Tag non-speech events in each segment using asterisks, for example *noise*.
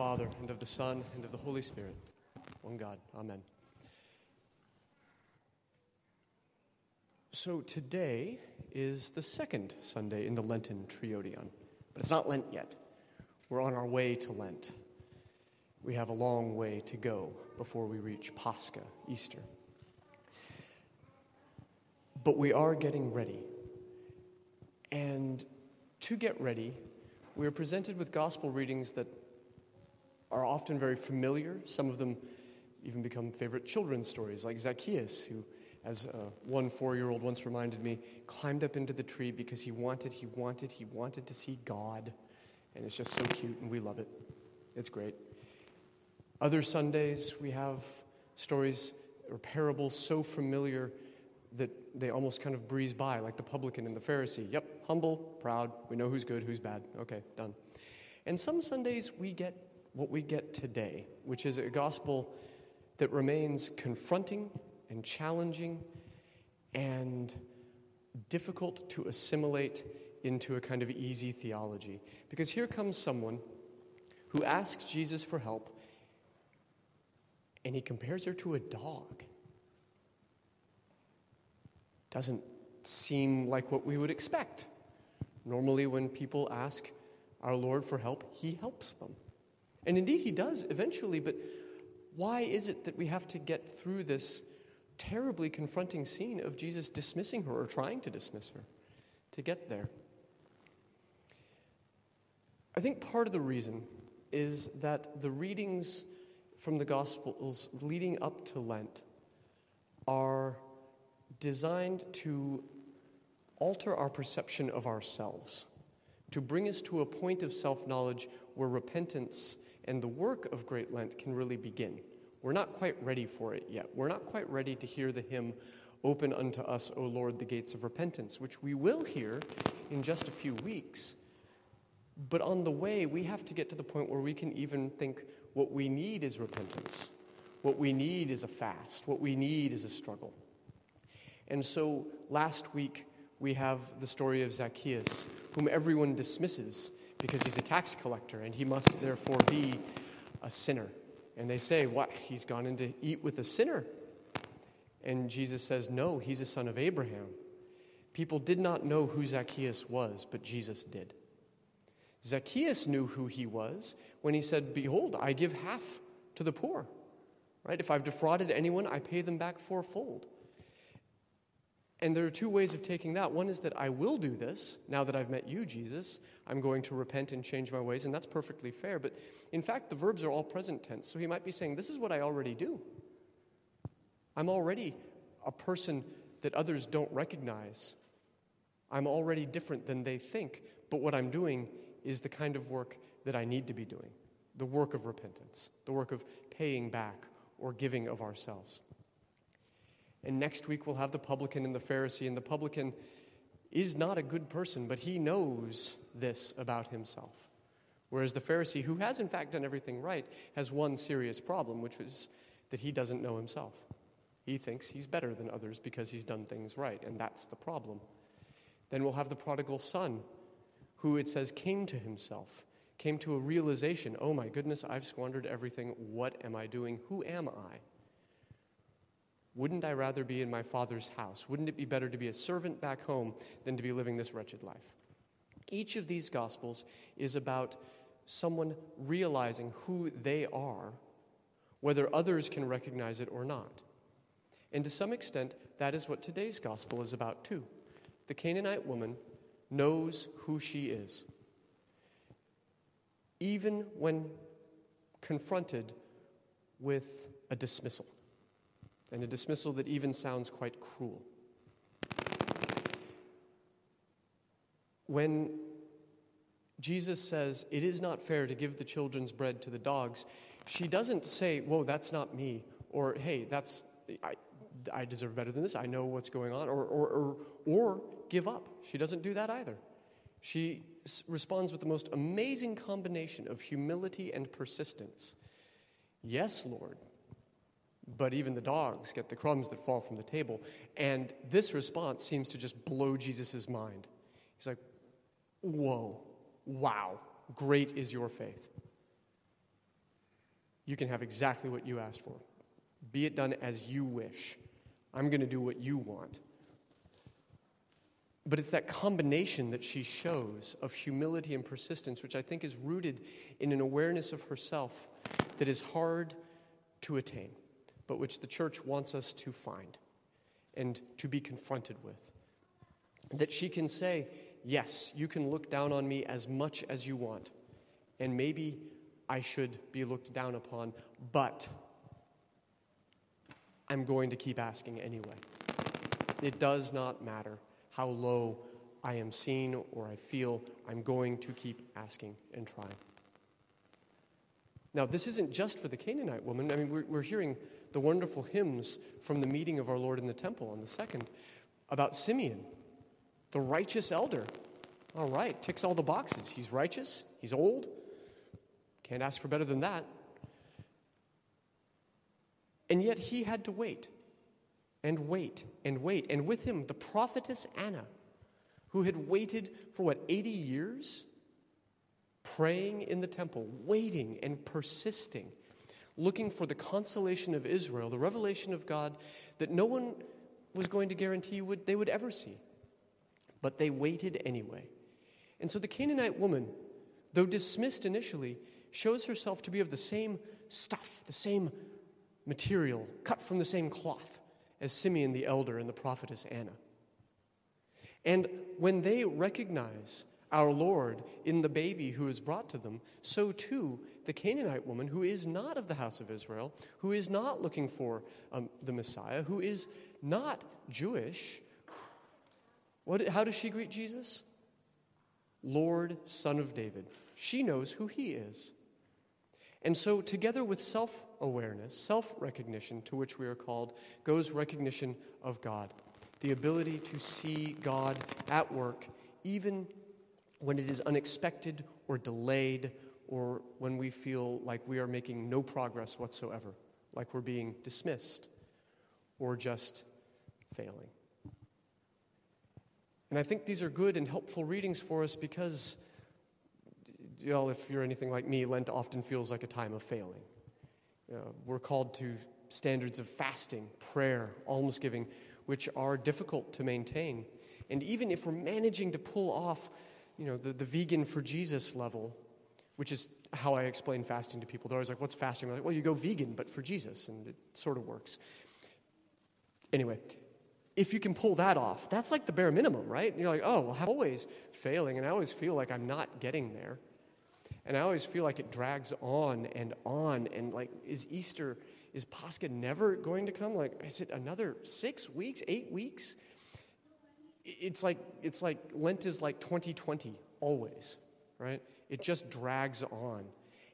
Father, and of the Son, and of the Holy Spirit, one God. Amen. So today is the second Sunday in the Lenten Triodion, but it's not Lent yet. We're on our way to Lent. We have a long way to go before we reach Pascha, Easter. But we are getting ready. And to get ready, we are presented with gospel readings that are often very familiar. Some of them even become favorite children's stories, like Zacchaeus, who, as uh, one four year old once reminded me, climbed up into the tree because he wanted, he wanted, he wanted to see God. And it's just so cute, and we love it. It's great. Other Sundays, we have stories or parables so familiar that they almost kind of breeze by, like the publican and the Pharisee. Yep, humble, proud, we know who's good, who's bad. Okay, done. And some Sundays we get what we get today, which is a gospel that remains confronting and challenging and difficult to assimilate into a kind of easy theology. Because here comes someone who asks Jesus for help and he compares her to a dog. Doesn't seem like what we would expect. Normally, when people ask our Lord for help, he helps them. And indeed, he does eventually, but why is it that we have to get through this terribly confronting scene of Jesus dismissing her or trying to dismiss her to get there? I think part of the reason is that the readings from the Gospels leading up to Lent are designed to alter our perception of ourselves, to bring us to a point of self knowledge where repentance and the work of Great Lent can really begin. We're not quite ready for it yet. We're not quite ready to hear the hymn, Open unto us, O Lord, the gates of repentance, which we will hear in just a few weeks. But on the way, we have to get to the point where we can even think what we need is repentance. What we need is a fast. What we need is a struggle. And so last week, we have the story of Zacchaeus, whom everyone dismisses because he's a tax collector and he must therefore be a sinner. And they say, What? He's gone in to eat with a sinner. And Jesus says, No, he's a son of Abraham. People did not know who Zacchaeus was, but Jesus did. Zacchaeus knew who he was when he said, Behold, I give half to the poor. Right? If I've defrauded anyone, I pay them back fourfold. And there are two ways of taking that. One is that I will do this now that I've met you, Jesus. I'm going to repent and change my ways, and that's perfectly fair. But in fact, the verbs are all present tense. So he might be saying, This is what I already do. I'm already a person that others don't recognize. I'm already different than they think. But what I'm doing is the kind of work that I need to be doing the work of repentance, the work of paying back or giving of ourselves. And next week we'll have the publican and the Pharisee. And the publican is not a good person, but he knows this about himself. Whereas the Pharisee, who has in fact done everything right, has one serious problem, which is that he doesn't know himself. He thinks he's better than others because he's done things right, and that's the problem. Then we'll have the prodigal son, who it says came to himself, came to a realization oh my goodness, I've squandered everything. What am I doing? Who am I? Wouldn't I rather be in my father's house? Wouldn't it be better to be a servant back home than to be living this wretched life? Each of these gospels is about someone realizing who they are, whether others can recognize it or not. And to some extent, that is what today's gospel is about, too. The Canaanite woman knows who she is, even when confronted with a dismissal and a dismissal that even sounds quite cruel. When Jesus says, It is not fair to give the children's bread to the dogs, she doesn't say, Whoa, that's not me, or Hey, that's, I, I deserve better than this, I know what's going on, or, or, or, or give up. She doesn't do that either. She responds with the most amazing combination of humility and persistence. Yes, Lord, but even the dogs get the crumbs that fall from the table. And this response seems to just blow Jesus' mind. He's like, Whoa, wow, great is your faith. You can have exactly what you asked for. Be it done as you wish. I'm going to do what you want. But it's that combination that she shows of humility and persistence, which I think is rooted in an awareness of herself that is hard to attain, but which the church wants us to find and to be confronted with. That she can say, Yes, you can look down on me as much as you want, and maybe I should be looked down upon, but I'm going to keep asking anyway. It does not matter how low I am seen or I feel, I'm going to keep asking and trying. Now, this isn't just for the Canaanite woman. I mean, we're, we're hearing the wonderful hymns from the meeting of our Lord in the temple on the second about Simeon, the righteous elder. All right, ticks all the boxes. He's righteous, he's old. Can't ask for better than that. And yet he had to wait and wait and wait. And with him, the prophetess Anna, who had waited for what, 80 years? Praying in the temple, waiting and persisting, looking for the consolation of Israel, the revelation of God that no one was going to guarantee would, they would ever see. But they waited anyway. And so the Canaanite woman, though dismissed initially, shows herself to be of the same stuff, the same material, cut from the same cloth as Simeon the elder and the prophetess Anna. And when they recognize our Lord in the baby who is brought to them, so too the Canaanite woman who is not of the house of Israel, who is not looking for um, the Messiah, who is not Jewish, what, how does she greet Jesus? Lord, Son of David. She knows who he is. And so, together with self awareness, self recognition to which we are called, goes recognition of God. The ability to see God at work, even when it is unexpected or delayed, or when we feel like we are making no progress whatsoever, like we're being dismissed or just failing. And I think these are good and helpful readings for us because you if you're anything like me, Lent often feels like a time of failing. Uh, we're called to standards of fasting, prayer, almsgiving, which are difficult to maintain. And even if we're managing to pull off, you know, the, the vegan for Jesus level, which is how I explain fasting to people. They're always like, what's fasting? I'm like, well, you go vegan, but for Jesus, and it sort of works. Anyway, if you can pull that off, that's like the bare minimum, right? You're like, oh, well, I'm always failing, and I always feel like I'm not getting there. And I always feel like it drags on and on. And like, is Easter, is Pascha never going to come? Like, is it another six weeks, eight weeks? It's like, it's like Lent is like 2020 always, right? It just drags on.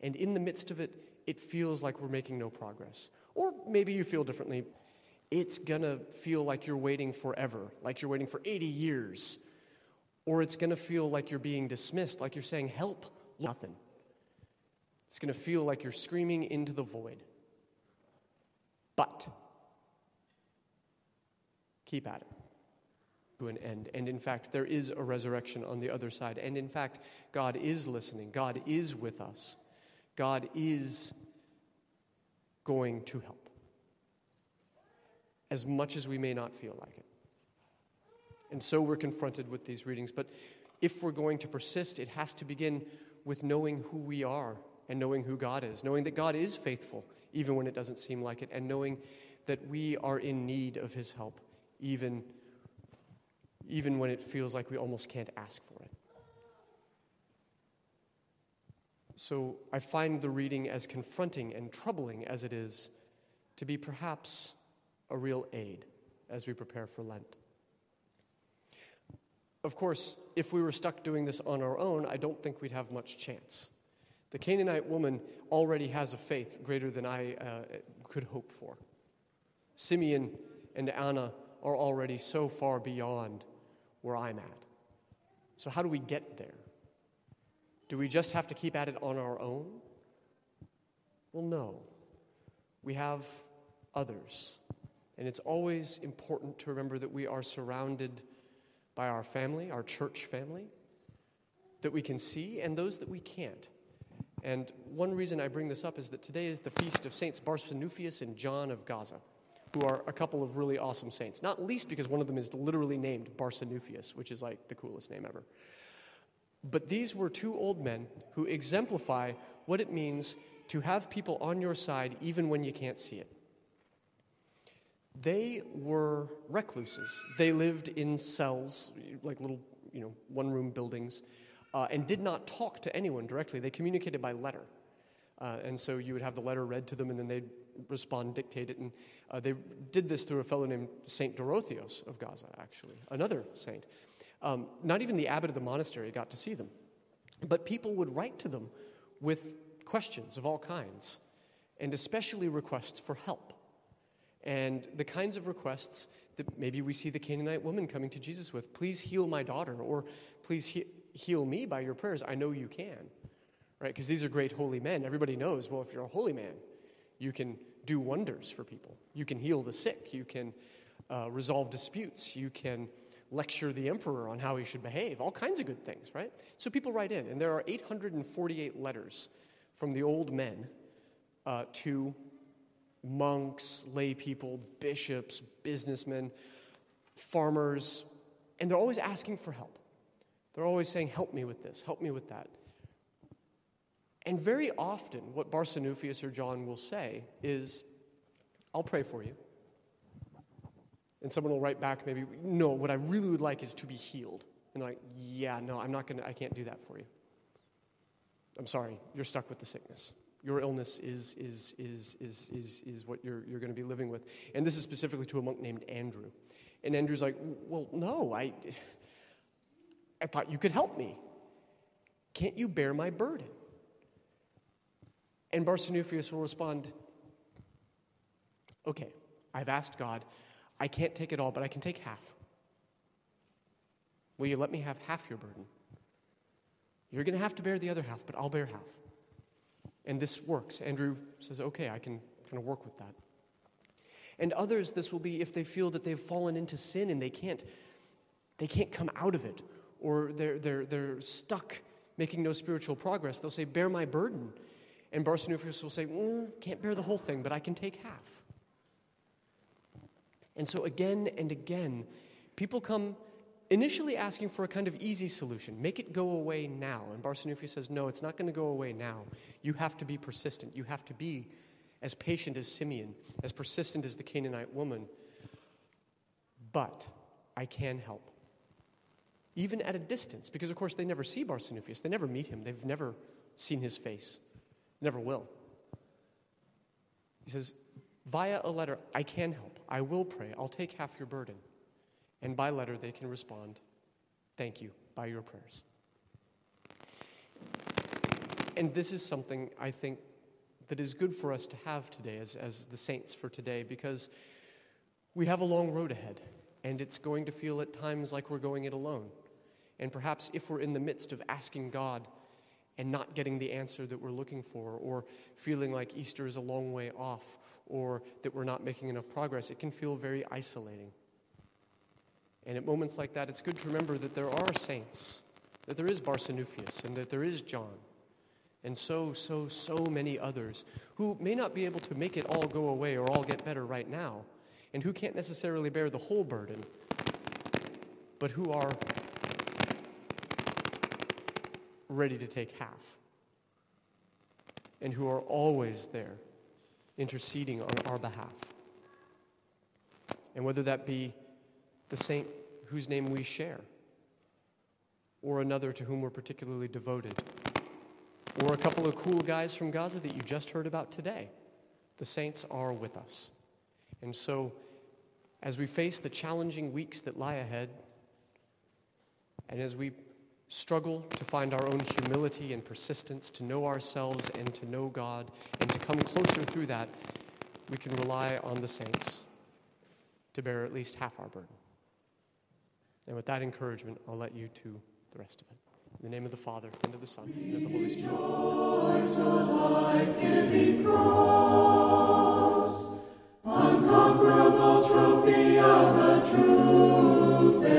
And in the midst of it, it feels like we're making no progress. Or maybe you feel differently. It's gonna feel like you're waiting forever, like you're waiting for 80 years. Or it's gonna feel like you're being dismissed, like you're saying, Help, nothing. It's to feel like you're screaming into the void. But keep at it to an end. And in fact, there is a resurrection on the other side. And in fact, God is listening, God is with us, God is going to help. As much as we may not feel like it. And so we're confronted with these readings. But if we're going to persist, it has to begin with knowing who we are and knowing who God is, knowing that God is faithful even when it doesn't seem like it, and knowing that we are in need of His help even, even when it feels like we almost can't ask for it. So I find the reading as confronting and troubling as it is to be perhaps a real aid as we prepare for Lent. Of course, if we were stuck doing this on our own, I don't think we'd have much chance. The Canaanite woman already has a faith greater than I uh, could hope for. Simeon and Anna are already so far beyond where I'm at. So, how do we get there? Do we just have to keep at it on our own? Well, no. We have others. And it's always important to remember that we are surrounded by our family, our church family, that we can see, and those that we can't. And one reason I bring this up is that today is the feast of Saints Barsanuphius and John of Gaza, who are a couple of really awesome saints. Not least because one of them is literally named Barsanuphius, which is like the coolest name ever. But these were two old men who exemplify what it means to have people on your side even when you can't see it. They were recluses. They lived in cells, like little, you know, one room buildings, uh, and did not talk to anyone directly. They communicated by letter. Uh, and so you would have the letter read to them, and then they'd respond, dictate it. And uh, they did this through a fellow named Saint Dorotheos of Gaza, actually, another saint. Um, not even the abbot of the monastery got to see them. But people would write to them with questions of all kinds, and especially requests for help. And the kinds of requests that maybe we see the Canaanite woman coming to Jesus with please heal my daughter, or please he- heal me by your prayers. I know you can. Right? Because these are great holy men. Everybody knows, well, if you're a holy man, you can do wonders for people. You can heal the sick. You can uh, resolve disputes. You can lecture the emperor on how he should behave. All kinds of good things, right? So people write in, and there are 848 letters from the old men uh, to monks, lay people, bishops, businessmen, farmers, and they're always asking for help. They're always saying, Help me with this, help me with that. And very often, what Barsanuphius or John will say is, I'll pray for you. And someone will write back, maybe, No, what I really would like is to be healed. And like, Yeah, no, I'm not gonna, I can't do that for you. I'm sorry, you're stuck with the sickness. Your illness is, is, is, is, is, is what you're, you're to be living with. And this is specifically to a monk named Andrew. And Andrew's like, Well, no, I, *laughs* I thought you could help me. Can't you bear my burden? And Barsanuphius will respond, Okay, I've asked God. I can't take it all, but I can take half. Will you let me have half your burden? You're going to have to bear the other half, but I'll bear half. And this works. Andrew says, okay, I can kind of work with that. And others, this will be if they feel that they've fallen into sin and they can't, they can't come out of it, or they're, they're, they're stuck making no spiritual progress. They'll say, bear my burden. And Barsanuphius will say, mm, can't bear the whole thing, but I can take half. And so again and again, people come initially asking for a kind of easy solution make it go away now. And Barsanuphi says, no, it's not going to go away now. You have to be persistent. You have to be as patient as Simeon, as persistent as the Canaanite woman. But I can help. Even at a distance, because of course they never see Barsanuphius, they never meet him, they've never seen his face, never will. He says, via a letter, I can help, I will pray, I'll take half your burden. And by letter, they can respond, Thank you, by your prayers. And this is something I think that is good for us to have today as, as the saints for today because we have a long road ahead and it's going to feel at times like we're going it alone. And perhaps if we're in the midst of asking God and not getting the answer that we're looking for, or feeling like Easter is a long way off, or that we're not making enough progress, it can feel very isolating. And at moments like that, it's good to remember that there are saints, that there is Barsanuphius, and that there is John, and so, so, so many others who may not be able to make it all go away or all get better right now, and who can't necessarily bear the whole burden, but who are ready to take half, and who are always there interceding on our behalf. And whether that be the saint whose name we share, or another to whom we're particularly devoted, or a couple of cool guys from Gaza that you just heard about today. The saints are with us. And so, as we face the challenging weeks that lie ahead, and as we struggle to find our own humility and persistence, to know ourselves and to know God, and to come closer through that, we can rely on the saints to bear at least half our burden. And with that encouragement, I'll let you to the rest of it. In the name of the Father, and of the Son, and of the Holy Spirit. Rejoice, life-giving cross, unconquerable trophy of the true faith,